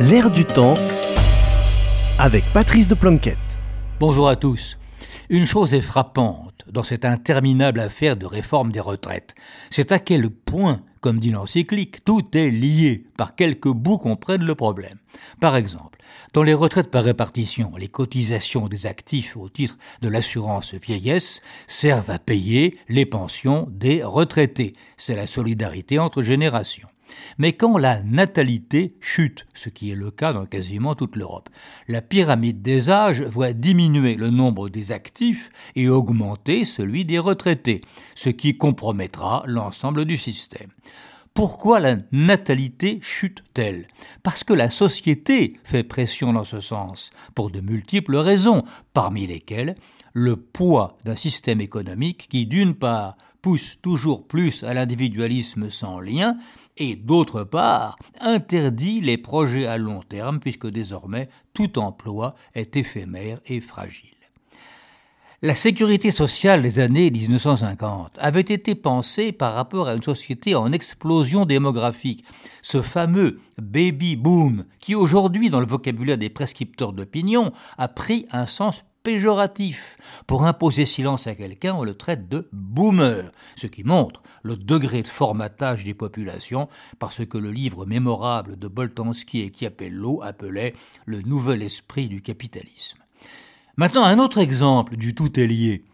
L'air du temps avec Patrice de Planquette. Bonjour à tous. Une chose est frappante dans cette interminable affaire de réforme des retraites. C'est à quel point, comme dit l'encyclique, tout est lié par quelques bouts qu'on prenne le problème. Par exemple, dans les retraites par répartition, les cotisations des actifs au titre de l'assurance vieillesse servent à payer les pensions des retraités. C'est la solidarité entre générations. Mais quand la natalité chute, ce qui est le cas dans quasiment toute l'Europe, la pyramide des âges voit diminuer le nombre des actifs et augmenter celui des retraités, ce qui compromettra l'ensemble du système. Pourquoi la natalité chute-t-elle? Parce que la société fait pression dans ce sens, pour de multiples raisons, parmi lesquelles le poids d'un système économique qui, d'une part, pousse toujours plus à l'individualisme sans lien, et d'autre part, interdit les projets à long terme, puisque désormais tout emploi est éphémère et fragile. La sécurité sociale des années 1950 avait été pensée par rapport à une société en explosion démographique, ce fameux baby boom qui aujourd'hui dans le vocabulaire des prescripteurs d'opinion a pris un sens péjoratif. Pour imposer silence à quelqu'un, on le traite de boomer, ce qui montre le degré de formatage des populations, parce que le livre mémorable de Boltanski et Chiapello appelait le nouvel esprit du capitalisme. Maintenant, un autre exemple du tout est lié.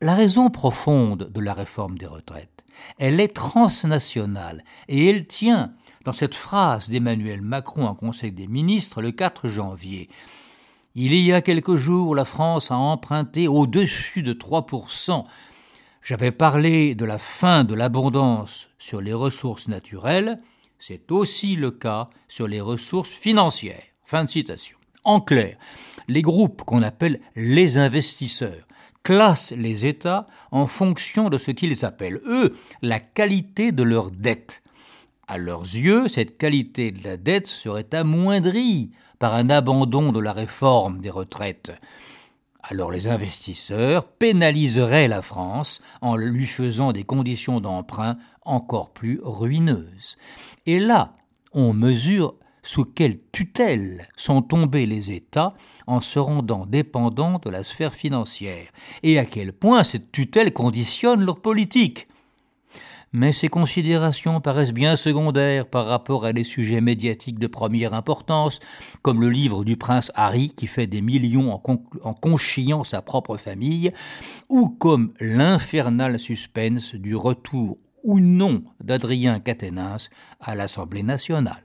La raison profonde de la réforme des retraites, elle est transnationale et elle tient dans cette phrase d'Emmanuel Macron en Conseil des ministres le 4 janvier. Il y a quelques jours, la France a emprunté au-dessus de 3%. J'avais parlé de la fin de l'abondance sur les ressources naturelles, c'est aussi le cas sur les ressources financières. Fin de citation. En clair, les groupes qu'on appelle les investisseurs classent les États en fonction de ce qu'ils appellent, eux, la qualité de leur dette. À leurs yeux, cette qualité de la dette serait amoindrie par un abandon de la réforme des retraites. Alors les investisseurs pénaliseraient la France en lui faisant des conditions d'emprunt encore plus ruineuses. Et là, on mesure sous quelle tutelle sont tombés les États en se rendant dépendants de la sphère financière, et à quel point cette tutelle conditionne leur politique. Mais ces considérations paraissent bien secondaires par rapport à des sujets médiatiques de première importance, comme le livre du prince Harry qui fait des millions en, conchiant sa propre famille, ou comme l'infernal suspense du retour ou non d'Adrien Quatennens à l'Assemblée nationale.